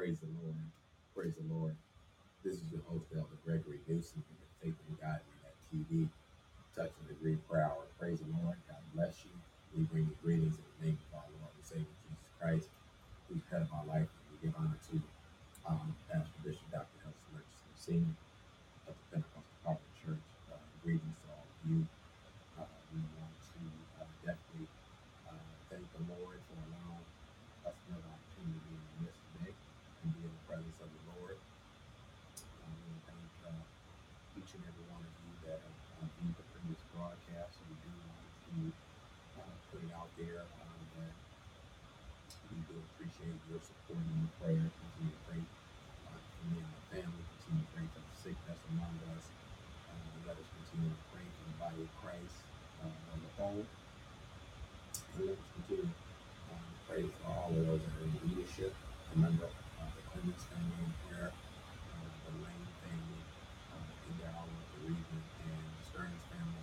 Praise the Lord. Praise the Lord. This is your host, Elder Gregory Newsom from the Faith and Net TV, Touch and Agree per. Praise the Lord. God bless you. We bring you greetings in the name of our Lord and Savior Jesus Christ, who's head of our life. And we give honor to um, Pastor Bishop Dr. Hudson Murchison Sr. of the Pentecostal Harvard Church. Uh, greetings to all of you. Uh, we want to uh, definitely uh, thank the Lord for allowing us another opportunity to be in the midst today and be in the presence of the Lord. Um, we thank uh, each and every one of you that have uh, viewed the previous broadcast. We do want to uh, put it out there um, that we do appreciate your support and your prayer. Continue to pray uh, for me and my family. Continue to pray for the sick that's among us. Uh, let us continue to pray for the body of Christ uh, on the whole. And let us continue um, pray for all of those that are in leadership. Remember uh, the Clemens family in prayer, uh, the Lane family uh, in their hour of bereavement, and the Stearns family,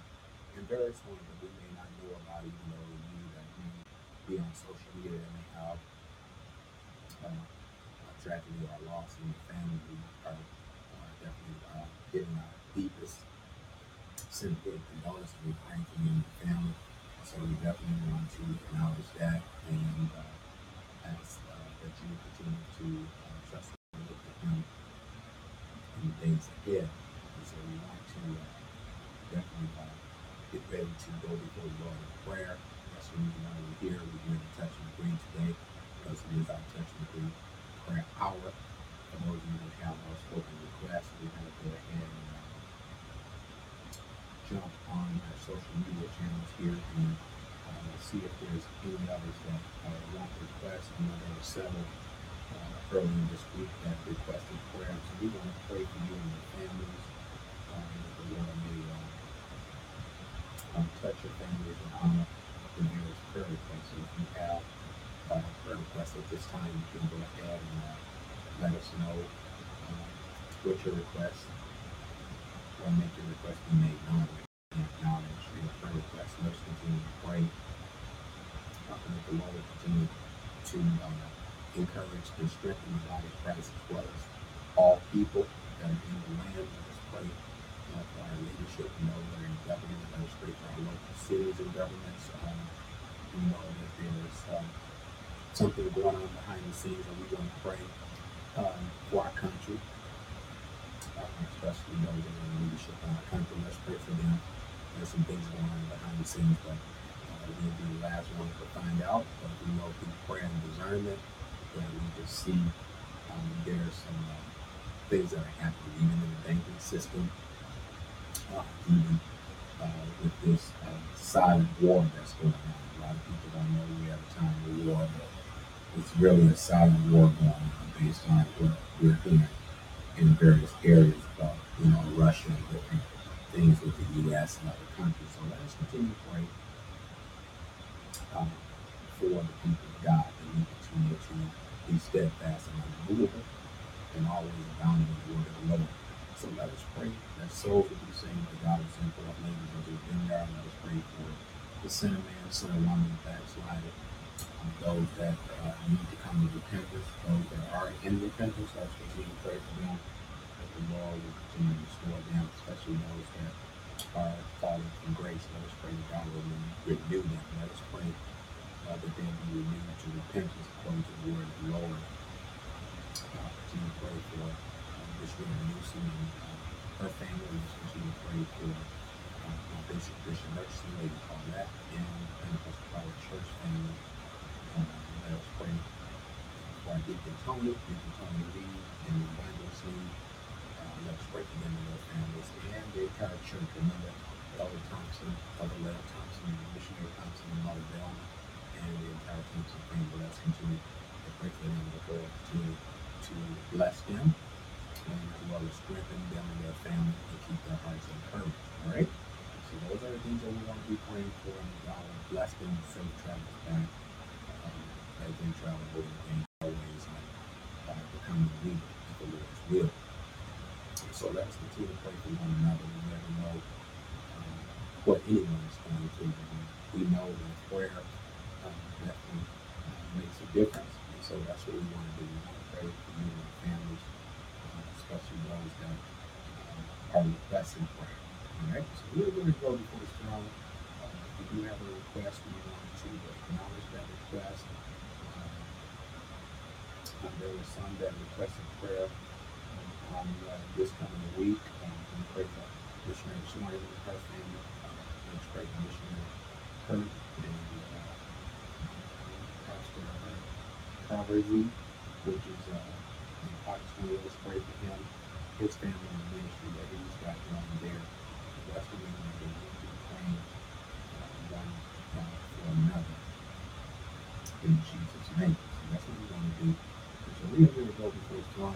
and various ones that we may not know about, even though you that may be on social media that may have uh, a tragedy or loss in your family. We are uh, definitely uh, giving our deepest sympathy and condolence to for you and family. So we definitely want to acknowledge that and uh, ask uh, that you continue to uh, trust and look at Him in the days ahead. And so we want to uh, definitely uh, get ready to go before the Lord in prayer. That's the reason why we're here. We're here to touch and agree today because it is our touch and agree prayer hour. For those of you that have our spoken requests, we're going to go ahead and uh, jump on our social media channels here and uh, see if there's any others that uh, want to request. I know there were several uh, earlier this week that requested prayer. So we want to pray for you and your families. Um, the Lord may uh, um, touch your families and honor the various prayer requests. If you have prayer requests at this time, you can go ahead and uh, let us know uh, what your request or make your request be made known. We acknowledge your prayer request. Let us continue to pray. Uh, the Lord will continue to uh, encourage and strengthen the body of Christ as well as all people that are in the land. Let us pray uh, for our leadership. We know that in government. Let us pray for our local cities and governments. Um, we know that there is um, something going on behind the scenes, and we're going to pray um, for our country, uh, especially those that are in leadership in our country. Let's pray for them. There's some things going on behind the scenes, but uh, we'll be the last ones to find out. But we know through prayer and discernment that we can see um, are some uh, things that are happening even in the banking system, uh, even uh, with this uh, silent war that's going on. A lot of people don't know we have a time of war, but it's really a silent war going on based on what we're hearing in various areas about, you know, Russia and different things with the U.S. and other countries. So let us continue to pray um, for the people of God and we continue to be steadfast and unmovable and always abounding in the word of the Lord. So let us pray that souls will be saved, that God will send forth laborers into the vineyard. Let us pray for the sinner man, sinner woman, backslider, those that uh, need to come to repentance, those that are in repentance. Us continue to pray for them, that the Lord will continue to restore them, especially those that are falling from grace. Let us pray that God will renew them. Let us pray uh, that they be renewed to repentance according to the word of the Lord. Uh, continue to pray for uh, Bishop Newsom and uh, her family. Let's continue to pray for uh, Bishop, Bishop Murchison, Lady Paulette, and Pentecostal Power Church family. Uh, let us pray for Deacon Tony, Deacon Tony Lee, and Evangelist Lee. Uh, let us pray for them and their families and the entire church. Remember Elder Thompson, Elder Leonard Thompson, Missionary Thompson, and Mother Velma, and the entire Thompson family. Let's continue to pray for them the Lord continue to bless them and as well strengthen them and their family and keep their hearts encouraged. All right? So those are the things that we want to be praying for and God will bless them safe travels back as they and always on uh, leader the Lord's will. So let's continue to pray for one another. We never know um, what anyone is going through. And we know that prayer um, definitely uh, makes a difference. And so that's what we want to do. We want to pray for you those that uh, are requesting prayer. All right, so we're going to go before the throne. Uh, if you have a request, we want to acknowledge that request. Uh, there was some that requested prayer um, uh, this coming week. Um, we pray for missionary Swanee and her family. Uh, let's pray for missionary Kurt and uh, Pastor uh, Carver which is uh, in Pakistan. Let's pray for him, his family, and ministry that he's got going there. That's what we need to be praying uh, one uh, for another. In Jesus' name. So that's what we want to do. So we to go before his throne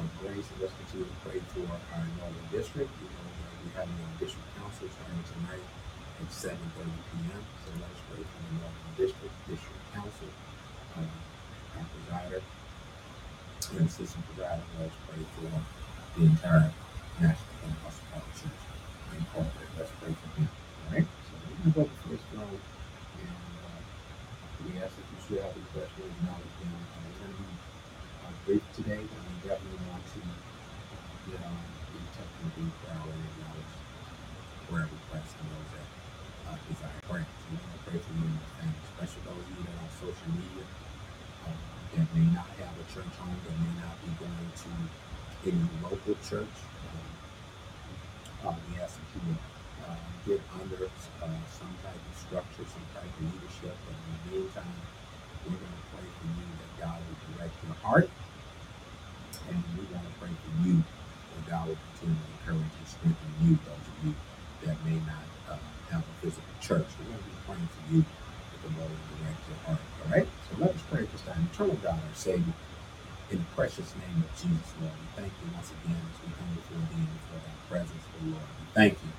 of grace and let's continue to pray for our northern district. You know, we have a district council starting tonight at 7.30 p.m. So let us pray for the northern district, district council, uh, our presider, and assistant presider. Let's pray for the entire National Pentecostal Church incorporated. Let's pray for him. All right? So we're going to go before his throne. And uh, we ask that you should have a question or acknowledge him. Uh, we're going to be uh, today, but we definitely want to get on the technical prayer and acknowledge prayer requests and those that uh, desire prayer. So we're going to pray for you and your family, especially those of you that are on social media uh, that may not have a church home, that may not be going to any local church. Um, uh, we ask that you would uh, get under uh, some type of structure, some type of leadership. But in the meantime, we're going to pray for you that God will direct your heart. And we want to pray for you that God will continue to encourage and strengthen you, those of you that may not uh, have a physical church. We're going to be praying for you that the Lord will direct your heart. All right? So let us pray this time. Eternal God, our Savior. In the precious name of Jesus, Lord, we thank you once again as we come before thee and before thy presence, O Lord. We thank you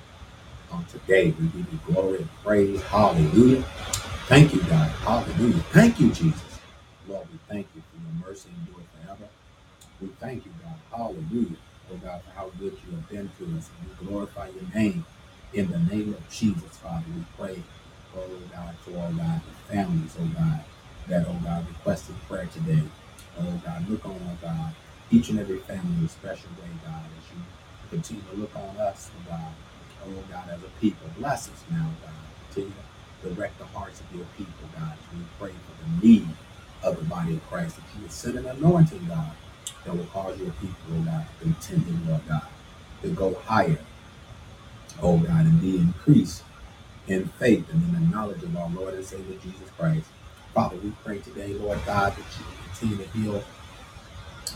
on today. We give you glory and praise. Hallelujah. Thank you, God. Hallelujah. Thank you, Jesus. Lord, we thank you for your mercy and do it forever. We thank you. Hallelujah. Oh God, for how good you have been to us. And we glorify your name. In the name of Jesus, Father, we pray, oh God, for all God, the families, oh God, that, oh God, requested prayer today. Oh God, look on, oh God, each and every family in a special way, God, as you continue to look on us, oh God, oh God, as a people. Bless us now, God. Continue to direct the hearts of your people, God, we pray for the need of the body of Christ, that you would send an anointing, God, that will cause your people, oh God, to continue, Lord God, to go higher, oh God, and be increased in faith and in the knowledge of our Lord and Savior Jesus Christ. Father, we pray today, Lord God, that you continue to heal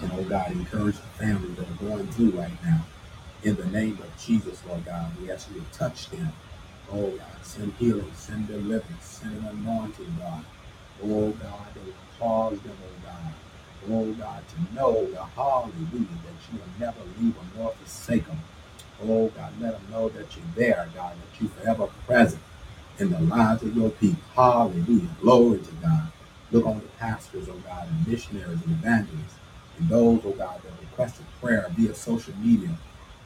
and, oh God, encourage the families that are going through right now. In the name of Jesus, Lord God, we ask you to touch them. Oh God, send healing, send deliverance, send an anointing, God. Oh God, that will cause them, oh God, oh God, to know the hallelujah that you will never leave them nor forsake them. Oh God, let them know that you're there, God, that you're forever present in the lives of your people. Hallelujah. Glory to God. Look on the pastors, oh God, and missionaries and evangelists, and those, oh God, that requested prayer via social media,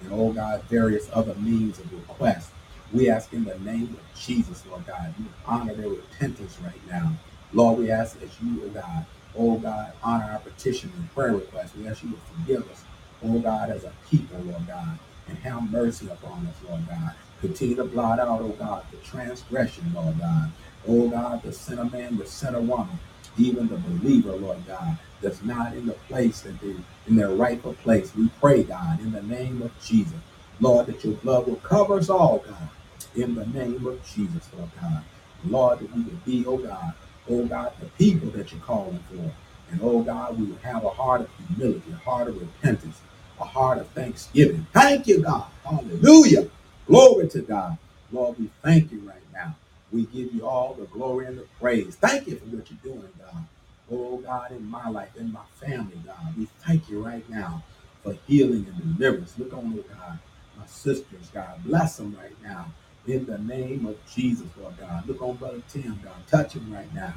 and oh God, various other means of request. We ask in the name of Jesus, Lord God, you honor their repentance right now. Lord, we ask that you, oh God, oh God, honor our petition and prayer request. We ask you to forgive us, oh God, as a people, Lord God, and have mercy upon us, Lord God. Continue to blot out, oh God, the transgression, Lord God. Oh God, the sinner man, the sinner woman, even the believer, Lord God, that's not in the place that they in their rightful place. We pray, God, in the name of Jesus, Lord, that your blood will cover us all, God, in the name of Jesus, Lord God. Lord, that we would be, oh God, oh God, the people that you're calling for. And oh God, we would have a heart of humility, a heart of repentance, a heart of thanksgiving. Thank you, God. Hallelujah. Glory to God. Lord, we thank you right now. We give you all the glory and the praise. Thank you for what you're doing, God. Oh, God, in my life, in my family, God. We thank you right now for healing and deliverance. Look on, oh, God, my sisters, God. Bless them right now. In the name of Jesus, Lord God. Look on Brother Tim, God. Touch him right now.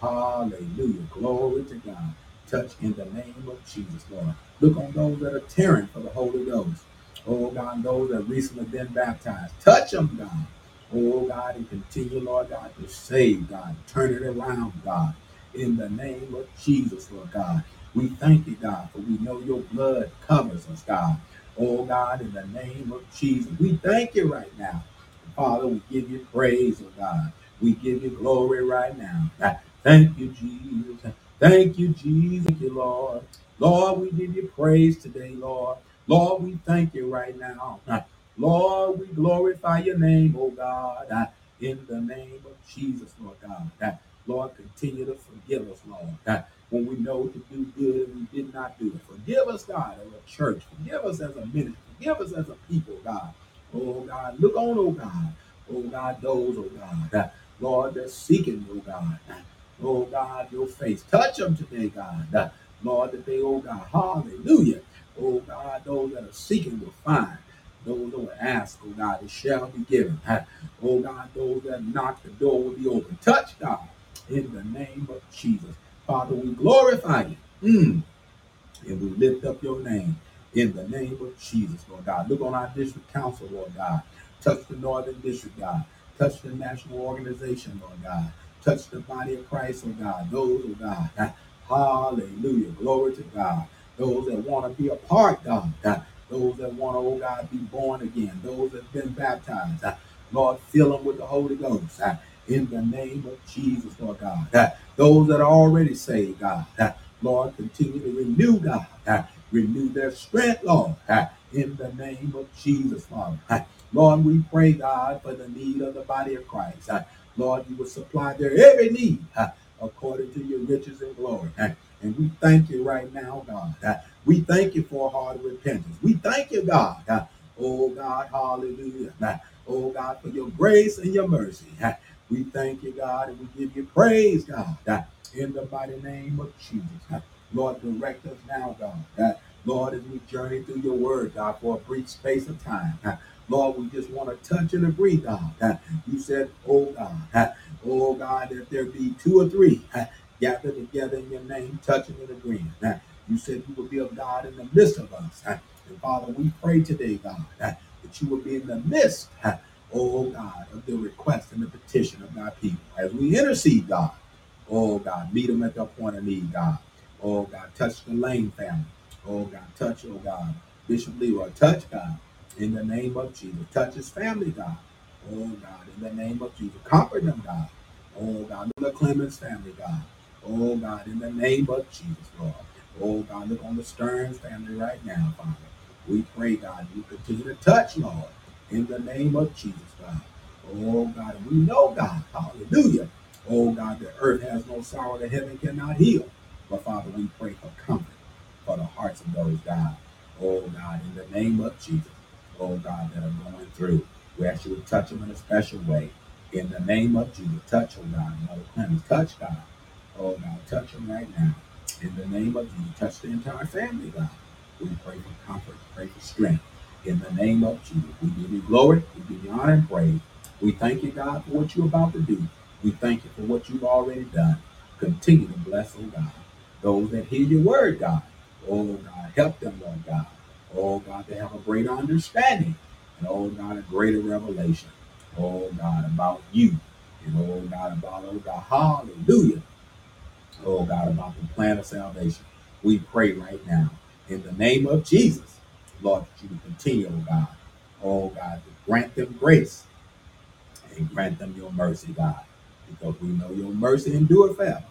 Hallelujah. Glory to God. Touch in the name of Jesus, Lord. Look on those that are tearing for the Holy Ghost. Oh, God, those that recently been baptized. Touch them, God. Oh God, and continue, Lord God, to save, God. Turn it around, God. In the name of Jesus, Lord God. We thank you, God, for we know your blood covers us, God. Oh God, in the name of Jesus, we thank you right now. Father, we give you praise, oh God. We give you glory right now. Thank you, Jesus. Thank you, Jesus. Thank you, Lord. Lord, we give you praise today, Lord. Lord, we thank you right now. Lord, we glorify your name, oh God, in the name of Jesus, Lord God. Lord, continue to forgive us, Lord, when we know to do good and we did not do it. Forgive us, God, as a church. Forgive us as a ministry. Forgive us as a people, God. Oh God, look on, oh God. Oh God, those, oh God. Lord, they're seeking, oh God. Oh God, your face. Touch them today, God. Lord, that they, oh God, hallelujah. Oh God, those that are seeking will find. Those that ask, oh God, it shall be given. Oh God, those that knock, the door will be open. Touch, God, in the name of Jesus. Father, we glorify you. Mm. And we lift up your name in the name of Jesus, Lord God. Look on our district council, Lord God. Touch the Northern District, God. Touch the national organization, Lord God. Touch the body of Christ, Lord God. Those, oh God. Hallelujah. Glory to God. Those that want to be a part, God. Those that want to, oh God, be born again. Those that have been baptized. Lord, fill them with the Holy Ghost. In the name of Jesus, Lord God. Those that are already saved, God. Lord, continue to renew, God. Renew their strength, Lord, in the name of Jesus, Father. Lord, we pray, God, for the need of the body of Christ. Lord, you will supply their every need according to your riches and glory. And we thank you right now, God. We thank you for hard repentance. We thank you, God. Oh, God, hallelujah. Oh, God, for your grace and your mercy. We thank you, God, and we give you praise, God. In the mighty name of Jesus. Lord, direct us now, God. Lord, as we journey through your word, God, for a brief space of time. Lord, we just want to touch and agree, God. You said, oh God, oh God, if there be two or three gathered together in your name, touching and agreeing. You said you would be of God in the midst of us. And Father, we pray today, God, that you will be in the midst, oh God, of the request and the petition of our people. As we intercede, God, Oh God, meet them at their point of need, God. Oh God, touch the Lane family. Oh God, touch, oh God, Bishop Leroy, touch God. In the name of Jesus. Touch his family, God. Oh God, in the name of Jesus. Comfort them, God. Oh God, look the Clemens family, God. Oh God, in the name of Jesus, Lord. Oh God, look on the Stearns family right now, Father. We pray, God, you continue to touch, Lord, in the name of Jesus, God. Oh God, we know, God, hallelujah Oh God, the earth has no sorrow that heaven cannot heal. But Father, we pray for comfort for the hearts of those, God. Oh God, in the name of Jesus. Oh God, that are going through. We ask you to touch them in a special way. In the name of Jesus, touch, oh God, Mother Clemens, touch God. Oh God, touch them right now. In the name of Jesus, touch the entire family, God. We pray for comfort, pray for strength. In the name of Jesus, we give you glory, we give you honor and praise. We thank you, God, for what you're about to do. We thank you for what you've already done. Continue to bless, oh God, those that hear your word, God. Oh God, help them, Lord God. Oh God, they have a greater understanding. And oh God, a greater revelation. Oh God, about you. And oh God, about, oh God, hallelujah. Oh God, about the plan of salvation. We pray right now in the name of Jesus, Lord, that you continue, oh God. Oh God, to grant them grace and grant them your mercy, God because we know your mercy endure forever,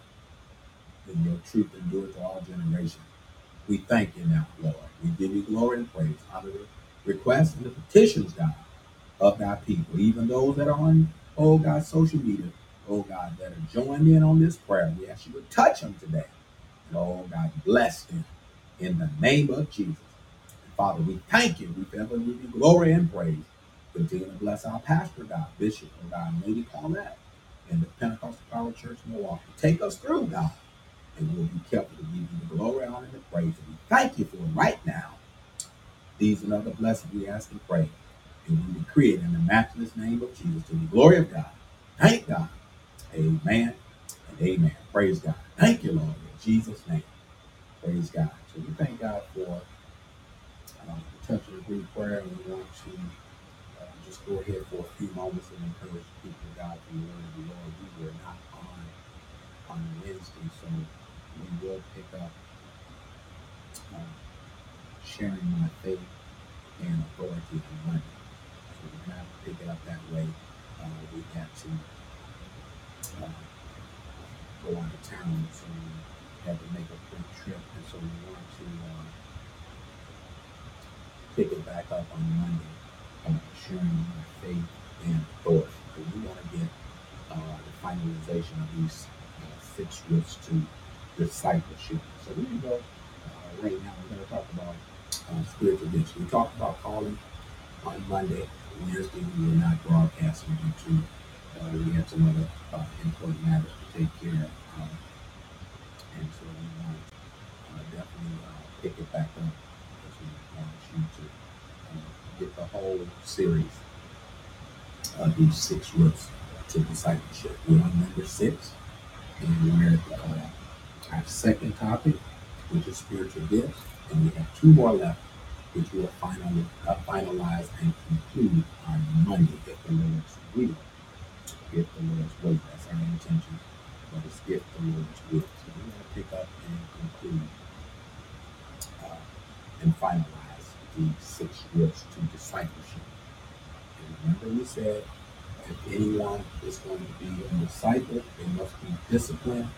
and your truth endure to all generations. We thank you now, Lord. We give you glory and praise. Honor the requests and the petitions, God, of thy people, even those that are on, oh God, social media, oh God, that are joining in on this prayer. We ask you to touch them today. And oh God, bless them in the name of Jesus. And Father, we thank you. We forever give you glory and praise. Continue to bless our pastor, God, Bishop, oh God, Lady Paulette and the Pentecostal Power Church Milwaukee. Take us through, God, we'll be careful to give you the glory, honor, and the praise. And we thank you for it right now. These and other blessings we ask and pray. And we decree it in the matchless name of Jesus to the glory of God. Thank God. Amen and amen. Praise God. Thank you, Lord, in Jesus' name. Praise God. So we thank God for um, the touch and agree prayer. And we want to uh, just go ahead for a few moments and encourage people of God to learn the Lord. We were not on on Wednesday, so we will pick up uh, sharing my faith and authority on Monday. So we're have to pick it up that way. Uh, we had to uh, go out of town, so we had to make a quick trip, and so we want to uh, pick it back up on Monday, uh, sharing my faith and authority. But we want to get uh, the finalization of these uh, six roots to discipleship. So we're gonna go uh, right now. We're gonna talk about uh, spiritual gifts. We talked about calling on Monday. Wednesday we were not broadcasting due to uh, we had some other uh, important matters to take care of. Um, and so we want to uh, definitely uh, pick it back up because we want you to uh, get the whole series of these six roots to discipleship. We're on number six, and we're at uh, our second topic, which is spiritual gifts, and we have two more left, which we'll uh, finalize and conclude on Monday if the Lord's will. If the Lord's will, that's our intention. But it's if the Lord's will. So we're going to pick up and conclude uh, and finalize the six roots to discipleship. And remember, we said if anyone is going to be a disciple, they must be disciplined.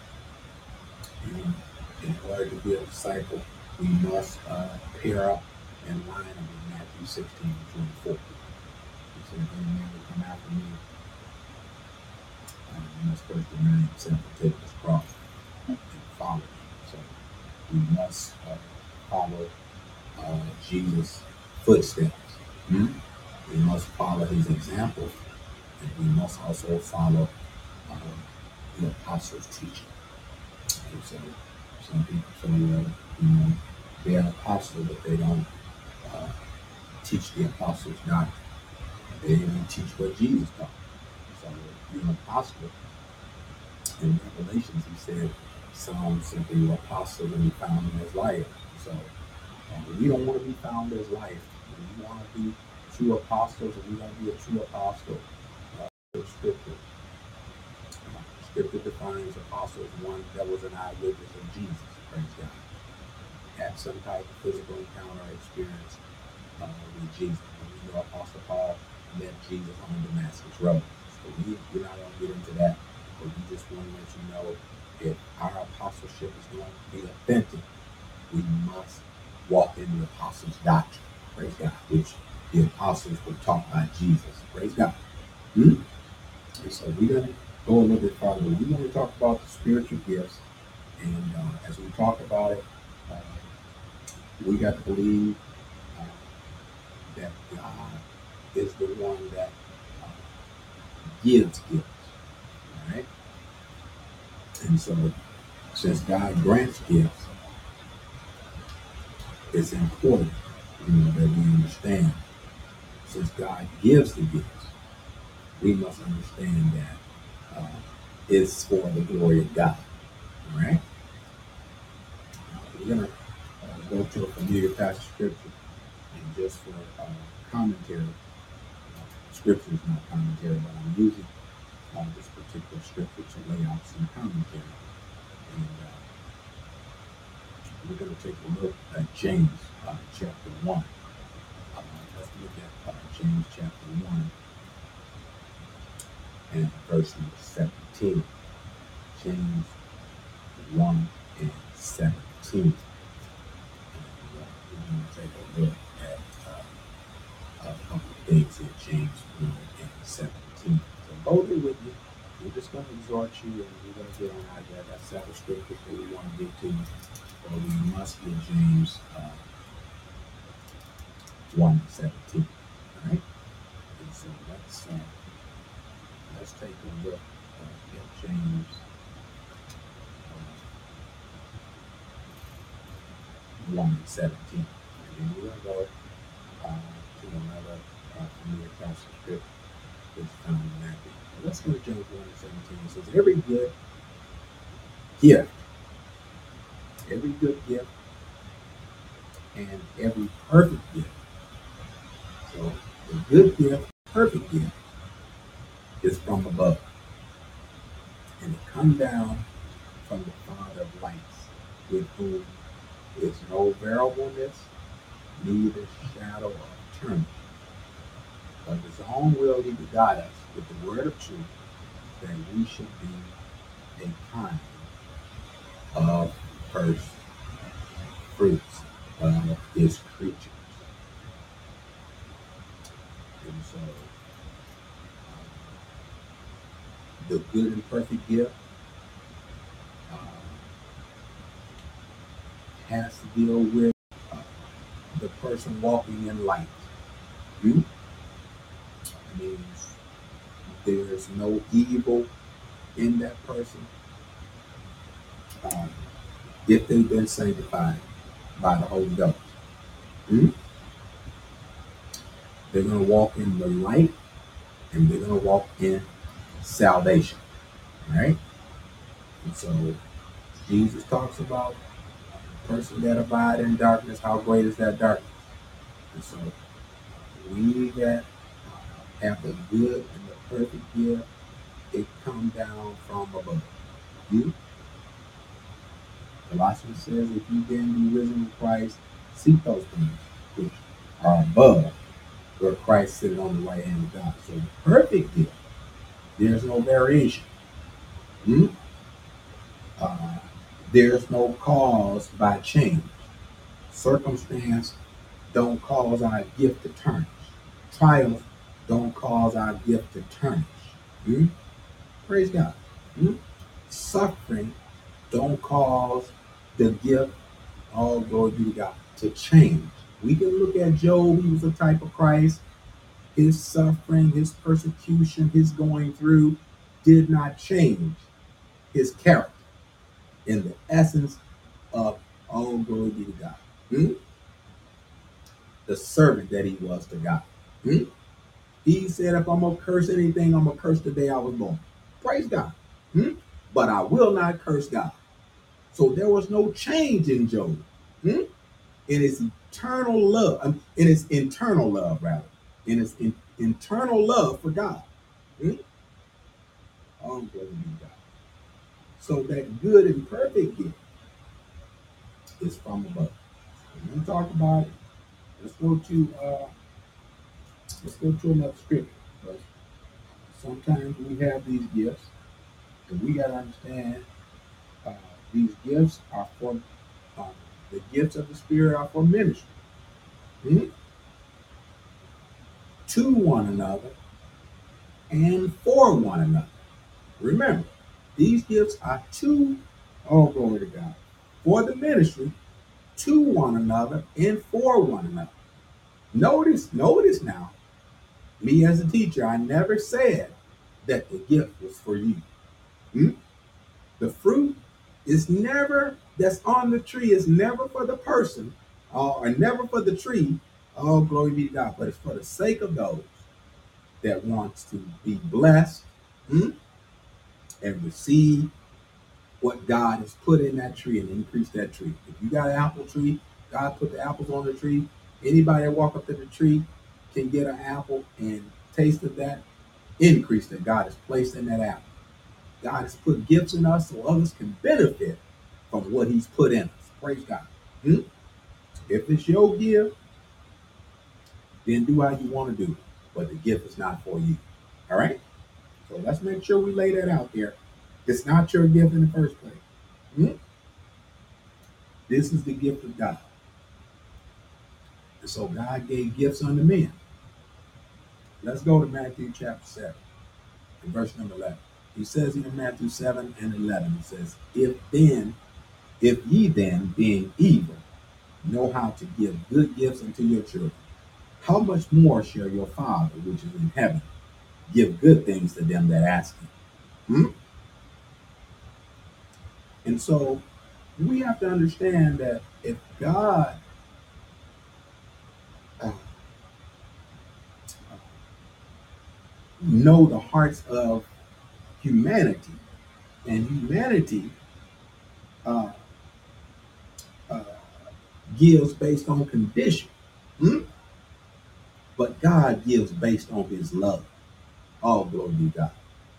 And in order to be a disciple, we must uh, pair up and line up with Matthew 16 and 24. He said, if any man will come after me, um, you must first deny himself and take his cross and follow me. So we must uh, follow uh, Jesus' footsteps. Hmm? We must follow his example and we must also follow um, the apostles' teaching. So some people say, well, you know, they're apostles, but they don't uh, teach the apostles' doctrine. They didn't teach what Jesus taught. So you're an apostle. In Revelations, he said some simply were apostles and he found them as liars. So um, we don't want to be found as liars. We want to be true apostles and we want to be a true apostle scripture. Scripture defines apostles one that was an eyewitness of Jesus. Praise God. Had some type of physical encounter or experience uh, with Jesus. And we know Apostle Paul met Jesus on Damascus Road. So we, we're not going to get into that, but we just want to let you know if our apostleship is going to be authentic, we must walk in the apostles' doctrine. Praise God. Which the apostles were taught by Jesus. Praise God. Hmm? And so we're going to go a little bit farther. We're going to talk about the spiritual gifts. And uh, as we talk about it, uh, we got to believe uh, that God is the one that uh, gives gifts. Right? And so, since God grants gifts, it's important you know, that we understand. Since God gives the gifts, we must understand that uh, it's for the glory of God. All right? Uh, we're going to uh, go to a familiar passage of scripture and just for uh, commentary. Uh, scripture is not commentary, but I'm using uh, this particular scripture to lay out some commentary. And we're going to take a look at James chapter 1. let's look at James chapter 1 and verse number 17. James 1 and 17. And, uh, we're going to take a look at uh, a couple of things in James 1 and 17. So it with me. We're just going to exhort you and we're going to get on out there. That's several scriptures that we want to get to. But we must get James uh, 1 17. All right? And so let's. Uh, let's take a look at James uh, 1 and 17. And then going to go uh, to another uh, familiar passage scripture that's found in Matthew. Let's go to James 1 and 17. It says, Every good gift, every good gift, and every perfect gift. So the good gift, perfect gift is from above. And it come down from the Father of lights, with whom is no variableness, neither shadow of determined. But his own will he guide us with the word of truth that we should be a kind of first fruits of his creatures. And so the good and perfect gift uh, has to deal with uh, the person walking in light. Hmm? means there's no evil in that person um, if they've been sanctified by the Holy Ghost. Hmm? They're going to walk in the light and they're going to walk in salvation. Right? And so Jesus talks about person that abide in darkness, how great is that darkness? And so we that have the good and the perfect gift, it come down from above. You? Colossians says, if you then be risen with Christ, seek those things which are above, where Christ sitting on the right hand of God. So perfect gift, there's no variation. Hmm? Uh, there's no cause by change. Circumstance don't cause our gift to tarnish. Trials don't cause our gift to tarnish. Hmm? Praise God. Hmm? Suffering don't cause the gift, all glory be to God, to change. We can look at Job, he was a type of Christ. His suffering, his persecution, his going through did not change his character in the essence of all glory be to God. Hmm? The servant that he was to God. Hmm? He said, if I'm going to curse anything, I'm going to curse the day I was born. Praise God. Hmm? But I will not curse God. So there was no change in Job. Hmm? In his eternal love, um, in his internal love, rather, in his in, internal love for God. Hmm? Oh, glory be God. So that good and perfect gift is from above. We're to talk about it. Let's go to uh, let's go to another scripture. Because sometimes we have these gifts, and we got to understand uh, these gifts are for uh, the gifts of the Spirit are for ministry hmm? To one another and for one another. Remember, these gifts are to, oh glory to God, for the ministry to one another and for one another. Notice, notice now, me as a teacher, I never said that the gift was for you. Hmm? The fruit is never that's on the tree is never for the person uh, or never for the tree. Oh, glory be to God. But it's for the sake of those that wants to be blessed hmm, and receive what God has put in that tree and increase that tree. If you got an apple tree, God put the apples on the tree. Anybody that walk up to the tree can get an apple and taste of that increase that God has placed in that apple. God has put gifts in us so others can benefit from what He's put in us. Praise God. Hmm? If it's your gift, then do how you want to do it. But the gift is not for you. All right? So let's make sure we lay that out there. It's not your gift in the first place. Hmm? This is the gift of God. And so God gave gifts unto men. Let's go to Matthew chapter 7 and verse number 11. He says in Matthew 7 and 11, he says, If then, if ye then, being evil, know how to give good gifts unto your children, how much more shall your Father, which is in heaven, give good things to them that ask him? Hmm? And so we have to understand that if God uh, know the hearts of humanity, and humanity uh, uh, gives based on condition, hmm? But God gives based on His love. All glory be God.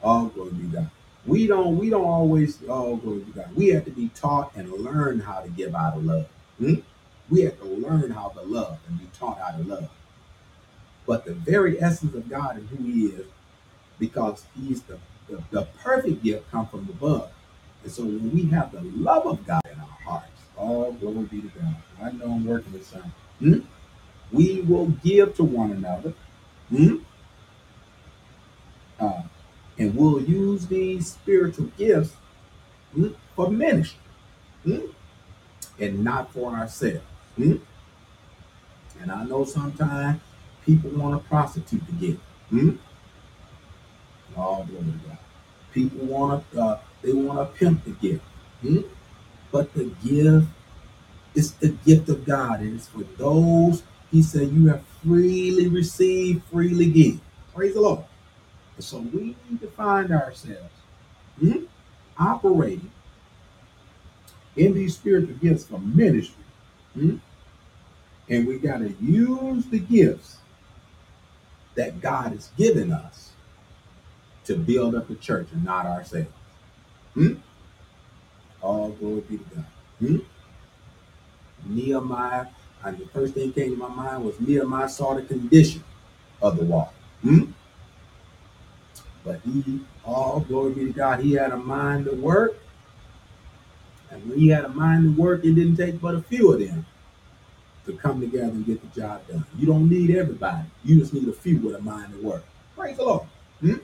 All glory be God. We don't. We don't always. All glory be God. We have to be taught and learn how to give out of love. Hmm? We have to learn how to love and be taught how to love. but the very essence of God and who He is, because He's the, the, the perfect gift come from above. And so when we have the love of God in our hearts, all glory be to God. I know I'm working with some. Hmm? We will give to one another. Hmm? Uh, and we'll use these spiritual gifts hmm, for ministry hmm? and not for ourselves. Hmm? And I know sometimes people want to prostitute the gift. Hmm? Oh, glory to God. People want to, uh, they want to pimp the gift. Hmm? But the gift is the gift of God. And it's for those, he said, you have freely received, freely give. Praise the Lord. So we need to find ourselves hmm, operating in these spiritual gifts for ministry. Hmm? And we got to use the gifts that God has given us to build up the church and not ourselves. Hmm? All glory be to God. Hmm? Nehemiah, and the first thing came to my mind was Nehemiah saw the condition of the wall. Hmm? But he, all glory be to God, he had a mind to work. And when he had a mind to work, it didn't take but a few of them to come together and get the job done. You don't need everybody. You just need a few with a mind to work. Praise the Lord. Hmm?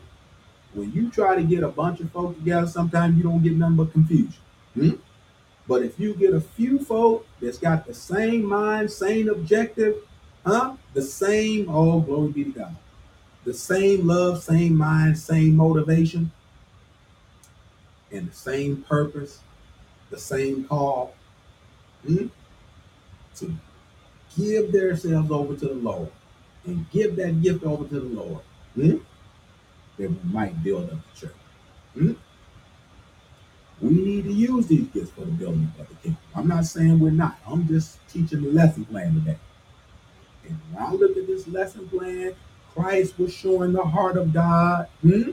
When you try to get a bunch of folks together, sometimes you don't get nothing but confusion. Hmm? But if you get a few folk that's got the same mind, same objective, huh? The same, oh, glory be to God. The same love, same mind, same motivation, and the same purpose, the same call hmm? to give themselves over to the Lord and give that gift over to the Lord. Hmm? That we might build up the church. Hmm? We need to use these gifts for the building of the kingdom. I'm not saying we're not. I'm just teaching the lesson plan today. And when I look at this lesson plan, Christ was showing the heart of God hmm,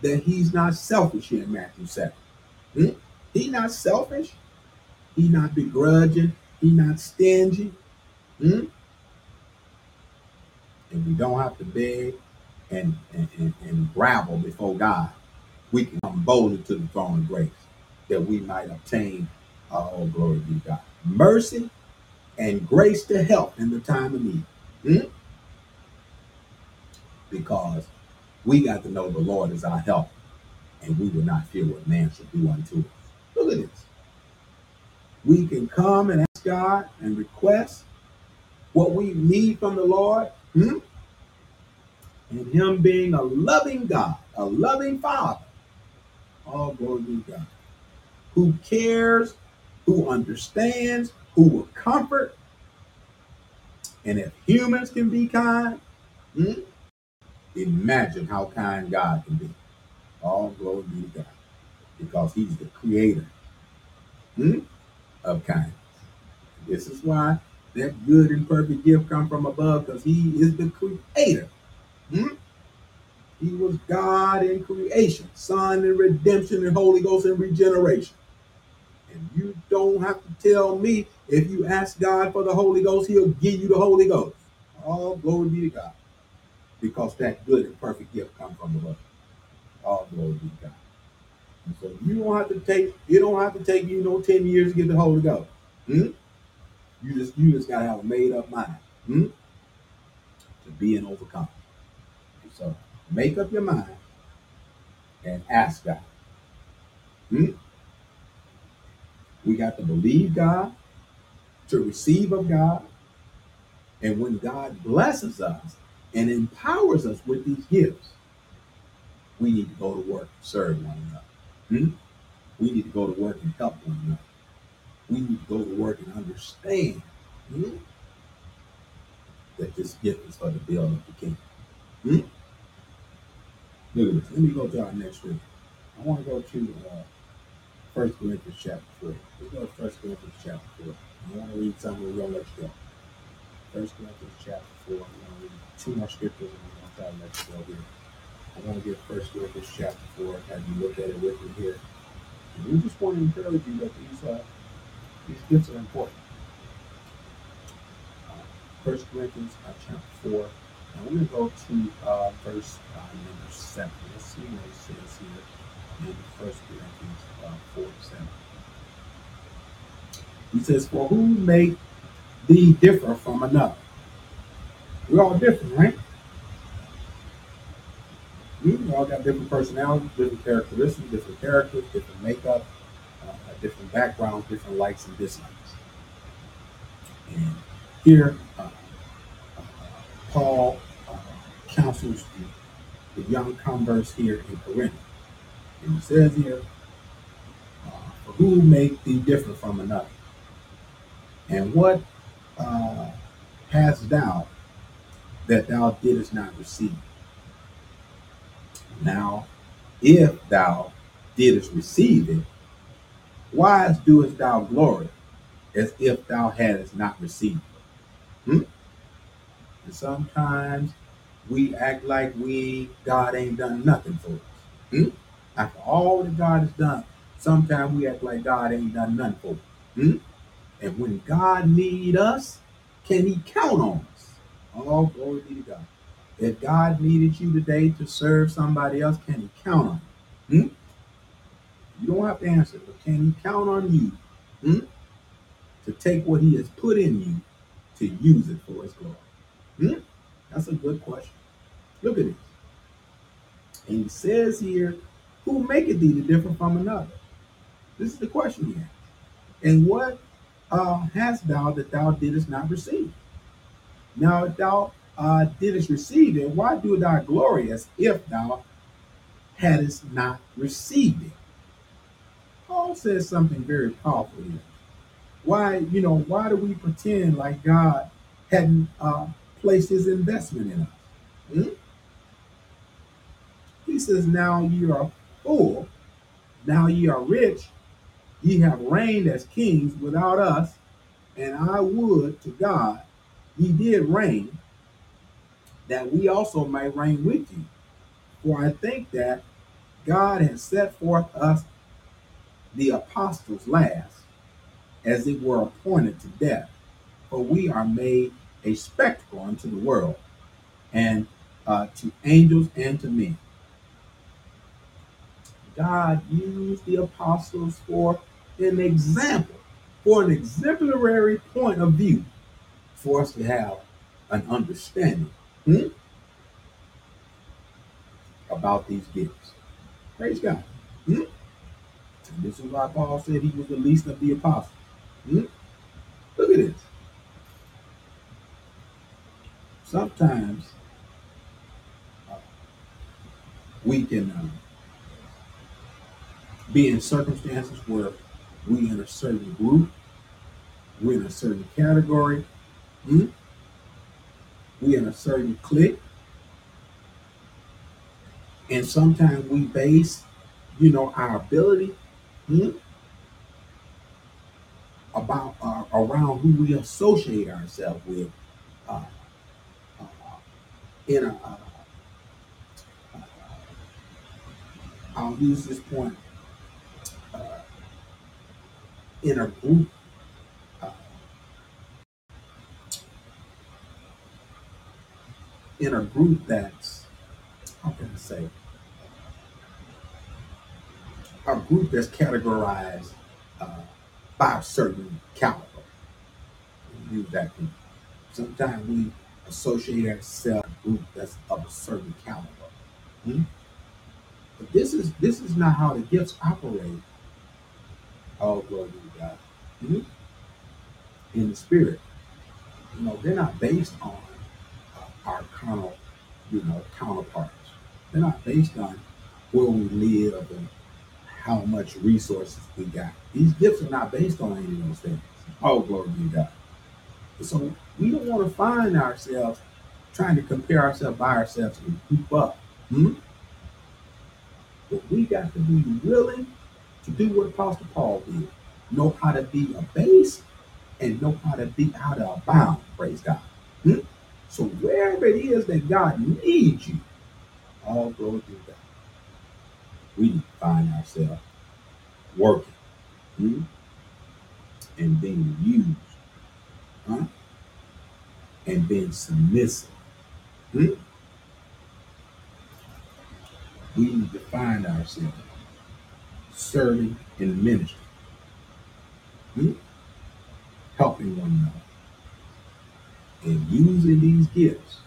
that he's not selfish here in Matthew 7. Hmm? He's not selfish. He's not begrudging. He's not stingy. Hmm? And we don't have to beg and, and, and, and gravel before God we can come boldly to the throne of grace that we might obtain our all glory to God. Mercy and grace to help in the time of need. Hmm? Because we got to know the Lord is our help and we will not fear what man should do unto us. Look at this. We can come and ask God and request what we need from the Lord. Hmm? And Him being a loving God, a loving Father, all glory to God. Who cares, who understands, who will comfort. And if humans can be kind, hmm, imagine how kind God can be. All glory be to God. Because he's the creator hmm, of kindness. This is why that good and perfect gift come from above, because he is the creator. Hmm? He was God in creation, Son in redemption, and Holy Ghost in regeneration. And you don't have to tell me if you ask God for the Holy Ghost, He'll give you the Holy Ghost. All glory be to God. Because that good and perfect gift comes from above. All glory be to God. And so you don't have to take, you don't have to take you know 10 years to get the Holy Ghost. Hmm? You just you just gotta have a made up mind hmm? to be an overcomer. So make up your mind and ask God. Hmm? We got to believe God, to receive of God. And when God blesses us and empowers us with these gifts, we need to go to work and serve one another. Hmm? We need to go to work and help one another. We need to go to work and understand hmm, that this gift is for the building of the kingdom. Hmm? Look at this. Let me go to our next scripture. I want to go to uh, 1 Corinthians chapter 4. Let's go to 1 Corinthians chapter 4. I want to read something we're going to let you go. 1 Corinthians chapter 4. I'm going to read two more scriptures and we're going to try to let you go here. I want to get 1 Corinthians chapter 4, have you look at it with me here. And we just want to encourage you that these, uh, these gifts are important. First Corinthians uh, chapter 4. And we're going to go to uh, verse uh, number 7. Let's see what it says here in First Corinthians uh, 4 7. He says, For who make thee differ from another? We're all different, right? We all got different personalities, different characteristics, different characters, different makeup, uh, different backgrounds, different likes and dislikes. And here, uh, Paul uh, counsels the, the, young converts here in Corinth. And he says here, uh, who make thee different from another? And what uh, hast thou that thou didst not receive? Now, if thou didst receive it, why doest thou glory as if thou hadst not received it? Hmm? And sometimes we act like we God ain't done nothing for us. Hmm? After all that God has done, sometimes we act like God ain't done nothing for us. Hmm? And when God need us, can he count on us? All glory be to God. If God needed you today to serve somebody else, can he count on you? Hmm? You don't have to answer, but can he count on you hmm, to take what he has put in you to use it for his glory? Hmm? That's a good question. Look at this. And he says here, who maketh thee to differ from another? This is the question he asks. And what uh, hast thou that thou didst not receive? Now, if thou uh, didst receive it, why do thou glory as if thou hadst not received it? Paul says something very powerful here. Why, you know, why do we pretend like God hadn't uh, placed his investment in us? Hmm? He says, Now ye are full, now ye are rich, ye have reigned as kings without us, and I would to God ye did reign, that we also may reign with you. For I think that God has set forth us the apostles last, as it were appointed to death, for we are made a spectacle unto the world, and uh, to angels and to men. God used the apostles for an example, for an exemplary point of view, for us to have an understanding hmm, about these gifts. Praise God. Hmm? This is why Paul said he was the least of the apostles. Hmm? Look at this. Sometimes uh, we can uh, be in circumstances where we in a certain group, we're in a certain category, hmm? we in a certain clique, and sometimes we base, you know, our ability hmm, about uh, around who we associate ourselves with uh, in a uh, uh, I'll use this point uh, in a group uh, in a group that's how can I say a group that's categorized uh, by a certain caliber. Use that group. Sometimes we associate ourselves group that's of a certain caliber. Hmm? But this is this is not how the gifts operate. Oh, glory to God. Hmm? In the spirit. You know, they're not based on uh, our carnal, you know, counterparts. They're not based on where we live and how much resources we got. These gifts are not based on any of those things. Oh, glory to God. So we don't want to find ourselves trying to compare ourselves by ourselves and keep up. Hmm? But we got to be willing to do what Apostle Paul did. Know how to be a base and know how to be out of bound. Praise God. Hmm? So wherever it is that God needs you, all glory to God we find ourselves working hmm, and being used. Huh? and being submissive. Hmm? We need to find ourselves serving in ministry, hmm? helping one another, and using these gifts.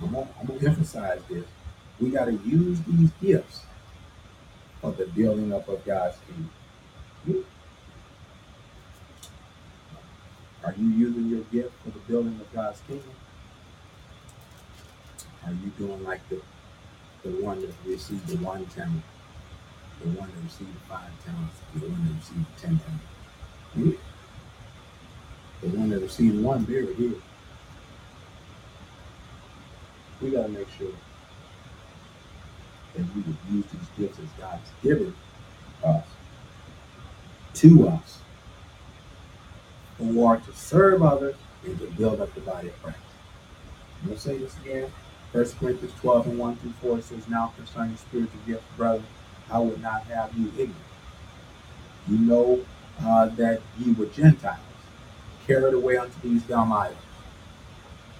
I'm gonna, emphasize this. We got to use these gifts for the building up of God's kingdom. Hmm? Are you using your gift for the building of God's kingdom? Are you doing like the the one that received the one talent, the one that received five talents, the one that received ten talents? Hmm? The one that received one very here. We got to make sure that we would use these gifts as God's given us to us or to serve others and to build up the body of Christ. I'm to say this again. 1 Corinthians 12 and 1 through 4 says, Now concerning spiritual gifts, brother, I would not have you ignorant. You know uh, that ye were Gentiles, carried away unto these dumb idols,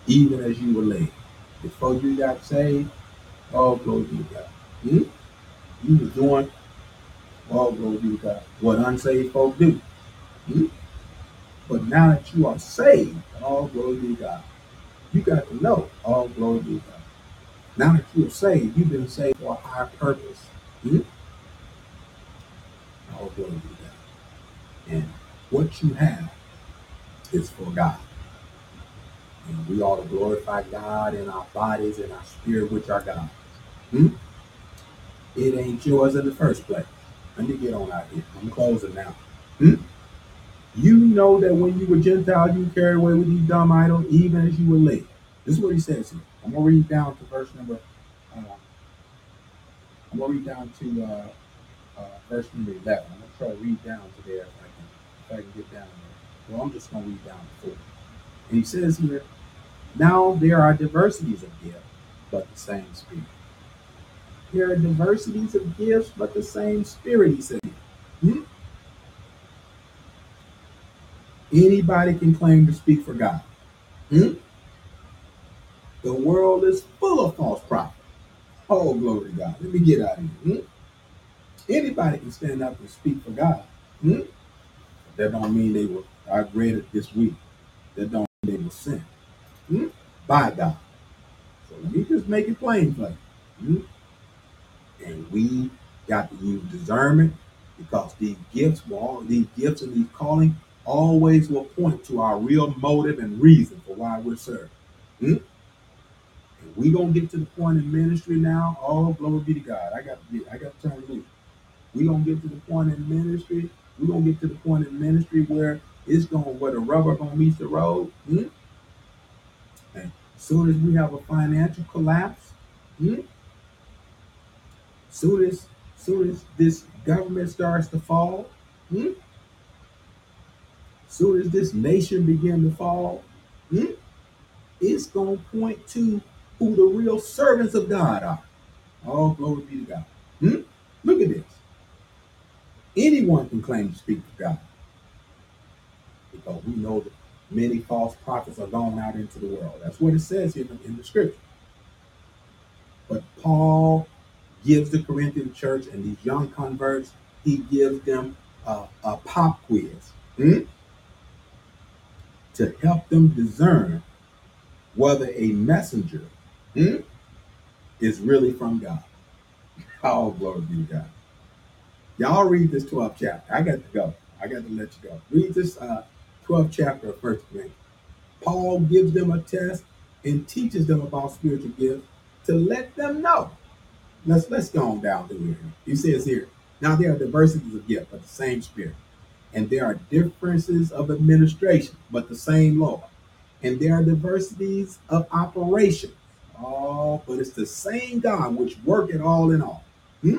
even as you were led. Before you got saved, all glory to God. Hmm? You was doing all glory to God. What unsaved folk do. Hmm? But now that you are saved, all glory to God. You got to know all glory to God. Now that you are saved, you've been saved for our purpose. Hmm? All glory to God. And what you have is for God. And we ought to glorify God in our bodies and our spirit, which are God. Hmm? It ain't yours in the first place. Let me get on out here. I'm closing now. Hmm? You know that when you were Gentile, you carried away with these dumb idols, even as you were led. This is what he says here. I'm gonna read down to verse number. Uh, I'm gonna read down to uh, uh, verse number 11. I'm gonna try to read down to there if I can, if I can get down there. Well, I'm just gonna read down to four. And he says here, now there are diversities of gifts, but the same spirit. There are diversities of gifts, but the same spirit. He said. Hmm? Anybody can claim to speak for God. Hmm? The world is full of false prophets. Oh, glory to God. Let me get out of here. Hmm? Anybody can stand up and speak for God. Hmm? That don't mean they were, I read it this week. That don't mean they were sent hmm? by God. So let me just make it plain for you. Hmm? And we got to use discernment because these gifts, all these gifts and these calling always will point to our real motive and reason for why we're serving. We gonna get to the point in ministry now. Oh, glory be to God. I got I got to turn loose. We gonna get to the point in ministry. We gonna get to the point in ministry where it's gonna where the rubber gonna meet the road. Hmm? And as soon as we have a financial collapse, hmm? soon as soon as this government starts to fall, hmm? soon as this nation begin to fall, hmm? it's gonna point to who the real servants of God are. All glory be to God. Hmm? Look at this. Anyone can claim to speak for God because we know that many false prophets are gone out into the world. That's what it says in the, in the scripture. But Paul gives the Corinthian church and these young converts, he gives them a, a pop quiz hmm, to help them discern whether a messenger hmm, is really from God. Oh, glory be to God. Y'all read this 12th chapter. I got to go. I got to let you go. Read this uh, 12th chapter of First Corinthians. Paul gives them a test and teaches them about spiritual gifts to let them know. Let's let's go on down through here. He says here, now there are diversities of gifts, but the same spirit. And there are differences of administration, but the same Lord. And there are diversities of operation. Oh, but it's the same God which work it all in all. Hmm?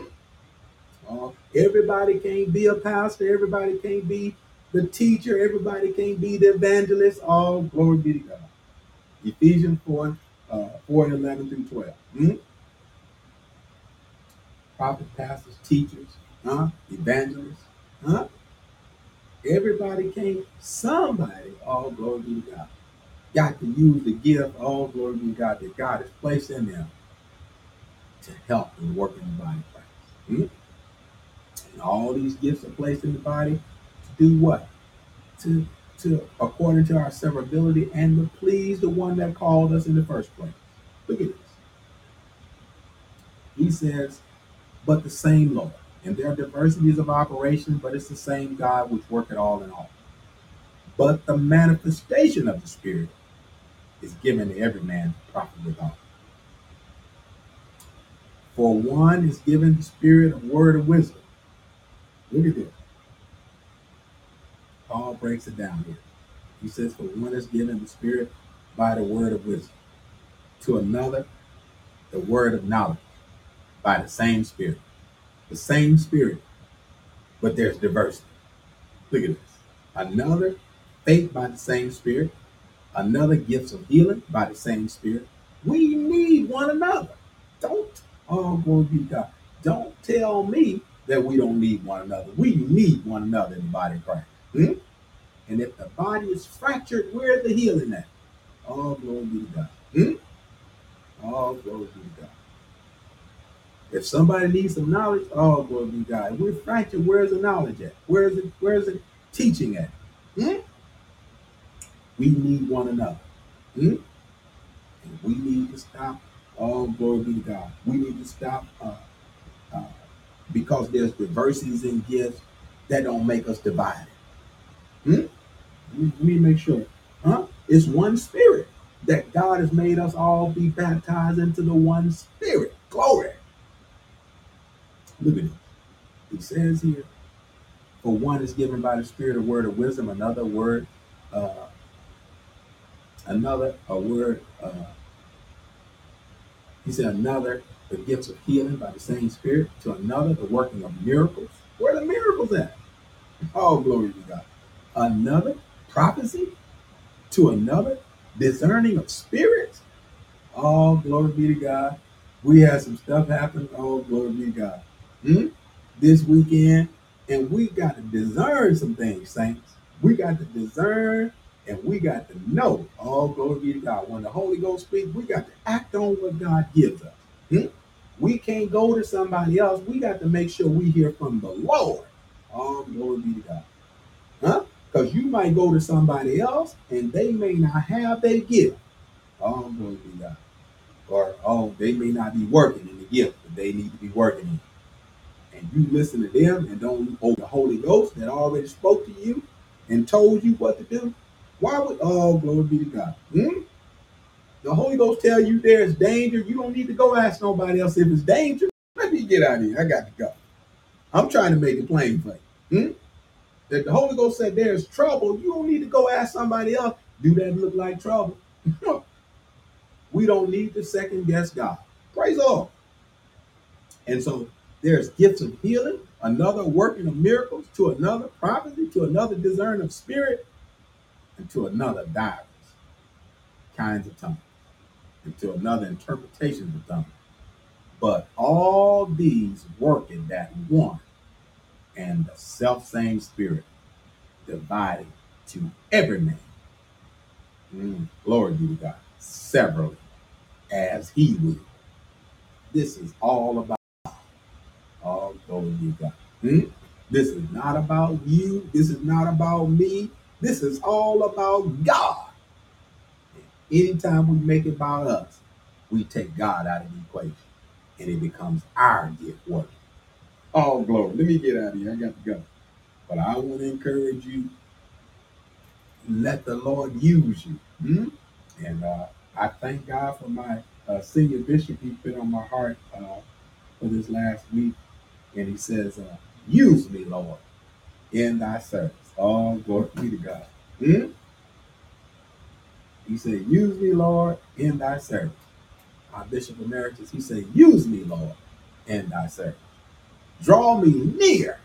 Everybody can't be a pastor. Everybody can't be the teacher. Everybody can't be the evangelist. All glory be to God. Ephesians 4, uh, 4 and 11 through 12. Hmm? Prophets, pastors, teachers, huh? evangelists. Huh? Everybody can't. Somebody, all glory be to God. Got to use the gift, all glory to God, that God has placed in them to help and work in the body of Christ. Hmm? And all these gifts are placed in the body to do what? To to according to our severability and to please the one that called us in the first place. Look at this. He says, but the same Lord. And there are diversities of operations, but it's the same God which work it all in all. But the manifestation of the Spirit is given to every man to profit withal. For one is given the Spirit of word of wisdom. Look at this. Paul breaks it down here. He says, For one is given the Spirit by the word of wisdom, to another, the word of knowledge by the same Spirit. The same Spirit, but there's diversity. Look at this. Another, faith by the same Spirit. Another, gifts of healing by the same Spirit. We need one another. Don't, oh, glory be to God. Don't tell me that we don't need one another. We need one another in the body of Christ. Hmm? And if the body is fractured, where's the healing at? All glory be to God. Hmm? All glory be to God. If somebody needs some knowledge, all glory be to God. If we're fractured, where's the knowledge at? Where's it? Where's the teaching at? Hmm? We need one another. Hmm? And we need to stop. All glory be to God. We need to stop uh, uh, because there's diversities in gifts that don't make us divided. Hmm? Let me make sure. Huh? It's one spirit that God has made us all be baptized into the one spirit. Glory. Look at it. He says here, for one is given by the spirit a word of wisdom, another word, uh, another a word. Uh, he said another the gifts of healing by the same spirit, to another the working of miracles. Where are the miracles at? Oh, glory to God. Another prophecy, to another discerning of spirits. All glory be to God. We had some stuff happen. Oh, glory be to God. Hmm? This weekend, and we got to discern some things, saints. We got to discern and we got to know. All glory be to God. When the Holy Ghost speaks, we got to act on what God gives us. Hmm? We can't go to somebody else. We got to make sure we hear from the Lord. All glory be to God. Huh? Because you might go to somebody else and they may not have their gift. Oh, glory be to God. Or, oh, they may not be working in the gift that they need to be working in. And you listen to them and don't oh the Holy Ghost that already spoke to you and told you what to do. Why would, oh, glory be to God. Hmm? The Holy Ghost tell you there's danger. You don't need to go ask nobody else if it's danger. Let me get out of here. I got to go. I'm trying to make it plain for you. Hmm? That the Holy Ghost said there's trouble. You don't need to go ask somebody else. Do that look like trouble? we don't need to second guess God. Praise Lord. And so there's gifts of healing, another working of miracles, to another prophecy, to another discern of spirit, to another divers kinds of tongues, to another interpretations of tongues. But all these work in that one and the self same spirit, dividing to every man. Mm, glory be to God, severally as he will. This is all about all glory be to God. Hmm? This is not about you. This is not about me. This is all about God. Anytime we make it about us, we take God out of the equation and it becomes our gift work. All glory. Let me get out of here. I got to go. But I want to encourage you let the Lord use you. Hmm? And uh, I thank God for my uh, senior bishop. He put on my heart uh, for this last week. And he says, uh, Use me, Lord, in thy service. All glory be to God. Hmm? He said, Use me, Lord, in thy service. Our Bishop Emeritus, he said, Use me, Lord, in thy service. Draw me near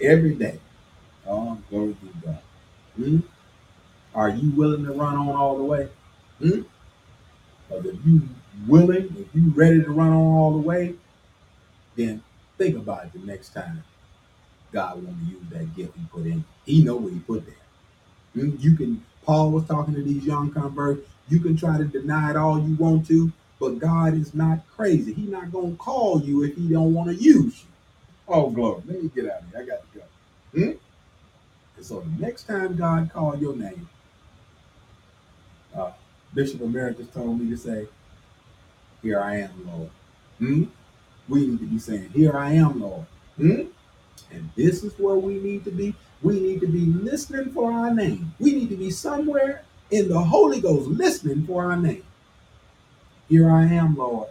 every day. All glory be to God. Hmm? Are you willing to run on all the way? Hmm? Because if you willing, if you ready to run on all the way, then think about it the next time God want to use that gift he put in. He know what he put there. You can Paul was talking to these young converts. You can try to deny it all you want to, but God is not crazy. He's not gonna call you if he don't want to use you. Oh glory. Let me get out of here. I got to go. Hmm? And so the next time God call your name, uh, Bishop Emeritus told me to say, Here I am, Lord. Hmm? We need to be saying, Here I am, Lord. Hmm? And this is where we need to be. We need to be listening for our name. We need to be somewhere in the Holy Ghost listening for our name. Here I am, Lord.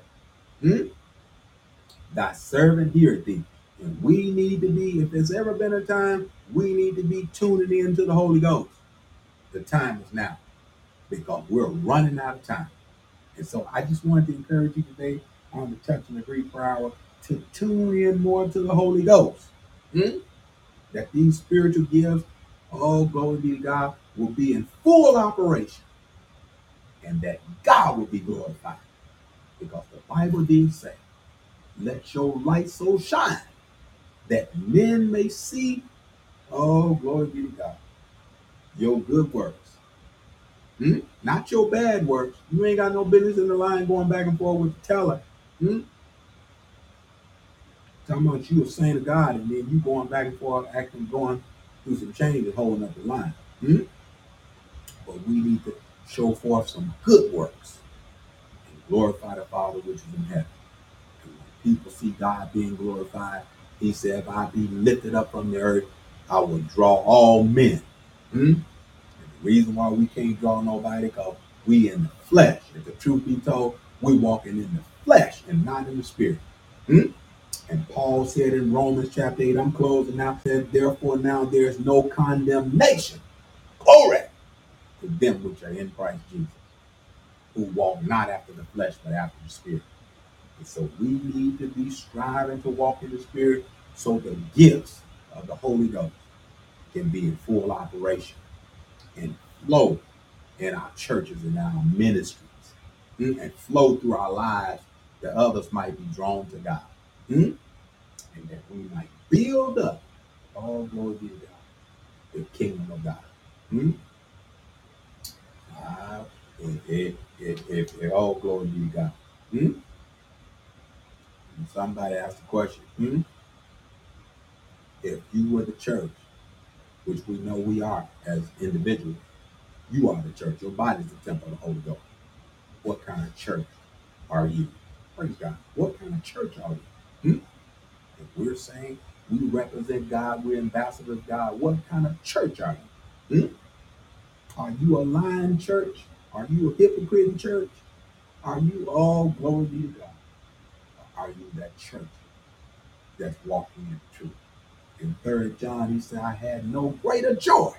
Hmm? Thy servant heareth thee. And we need to be, if there's ever been a time, we need to be tuning into the Holy Ghost. The time is now because we're running out of time. And so I just wanted to encourage you today on the Touch and Agree Prayer hour to tune in more to the Holy Ghost. Hmm? That these spiritual gifts, oh, glory be to God, will be in full operation. And that God will be glorified. Because the Bible did say, let your light so shine that men may see, oh, glory be to God, your good works. Hmm? Not your bad works. You ain't got no business in the line going back and forth with the teller. Hmm? Talking about you a saint of God, and then you going back and forth, acting, going through some changes, holding up the line. Hmm? But we need to show forth some good works and glorify the Father which is in heaven. And when people see God being glorified, He said, "If I be lifted up from the earth, I will draw all men." Hmm? The reason why we can't draw nobody, because we in the flesh. If the truth be told, we walking in the flesh and not in the spirit. Hmm? And Paul said in Romans chapter 8, I'm closing now, said, Therefore now there is no condemnation. Glory to them which are in Christ Jesus, who walk not after the flesh, but after the spirit. And so we need to be striving to walk in the spirit so the gifts of the Holy Ghost can be in full operation and flow in our churches and our ministries mm, and flow through our lives that others might be drawn to God. Mm? And that we might build up, all glory to God, the kingdom of God. Mm? Ah, if, if, if, if, if all glory to God. Mm? And somebody asked the question, mm? if you were the church, which we know we are as individuals, you are the church. Your body is the temple of the Holy Ghost. What kind of church are you? Praise God. What kind of church are you? Hmm? If we're saying we represent God, we're ambassadors of God, what kind of church are you? Hmm? Are you a lying church? Are you a hypocrite church? Are you all glory to God? Or are you that church that's walking in the truth? In third John, he said, I had no greater joy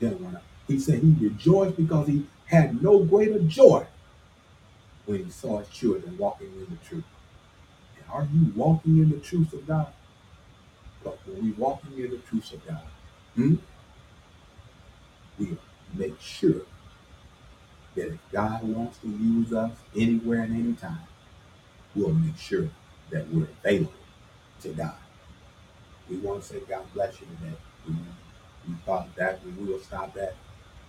than when I, he said he rejoiced because he had no greater joy when he saw his children walking in the truth. Are you walking in the truth of God? But when we walking in the truth of God, hmm, we make sure that if God wants to use us anywhere and anytime, we'll make sure that we're available to God. We want to say, God bless you today. We, we thought that we will stop that.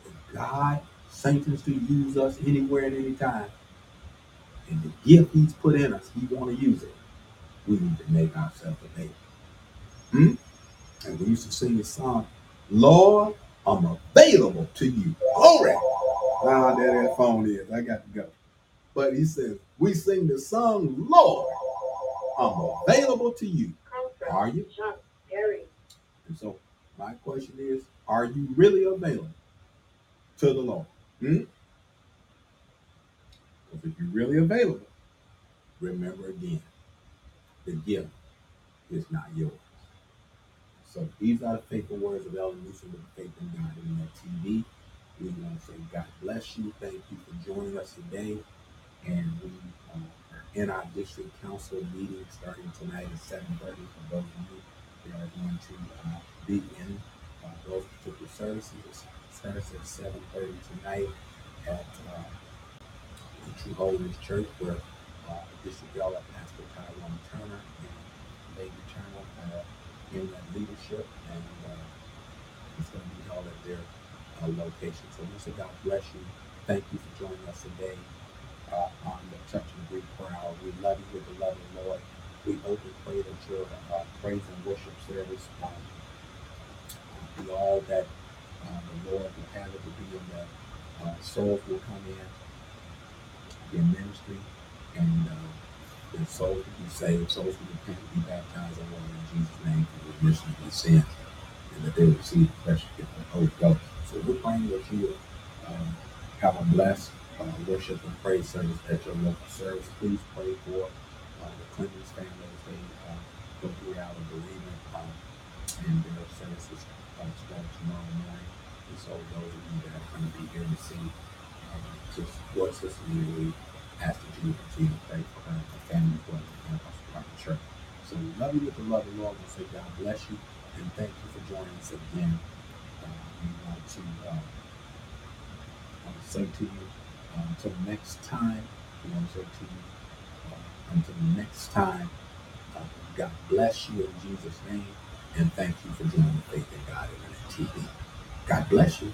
If God sanctions to use us anywhere and anytime, and the gift He's put in us, He want to use it. We need to make ourselves available. Hmm? And we used to sing the song, Lord, I'm available to you. Glory. Ah, there that phone is. I got to go. But he says, we sing the song, Lord, I'm available to you. Are you? And so my question is, are you really available to the Lord? Hmm? Because if you're really available, remember again, the gift is not yours. So these are the faithful words of Ellen Newsom with the Faith in God Internet TV. We want to say God bless you. Thank you for joining us today. And we uh, are in our district council meeting starting tonight at 7.30 for those of you that are going to uh, be in uh, those particular services. It starts at 7.30 tonight at uh, the True Holiness Church where uh, District Elder Tyrone Turner and Lady Turner uh, in that leadership. And uh, it's going to be held at their uh, location. So, Mr. God bless you. Thank you for joining us today uh, on the Touch and Agree Prayer. We love you with the love of the Lord. We hope and pray that your uh, praise and worship service um, be all that uh, the Lord will have it to be, and that souls will come in, your ministry, and the souls will be saved, souls will repent, be baptized in water in Jesus' name for the remission of their sins, and that they will receive the precious gift of the Holy Ghost. So we're praying that you um, have a blessed uh, worship and praise service at your local service. Please pray for uh, the Clemens family as they uh, go throughout a bereavement um, and their services uh, start tomorrow morning. And so those of you that are going to be here to see um, to support Sister Leah, you would continue pray for her her family as the campus Park Church. So we love you with the love of the Lord. We say God bless you and thank you for joining us again. Uh, we want to uh, to say to you uh, until next time. We want to say to you uh, until next time. Uh, God bless you in Jesus' name, and thank you for joining Faith in God Internet TV. God bless you.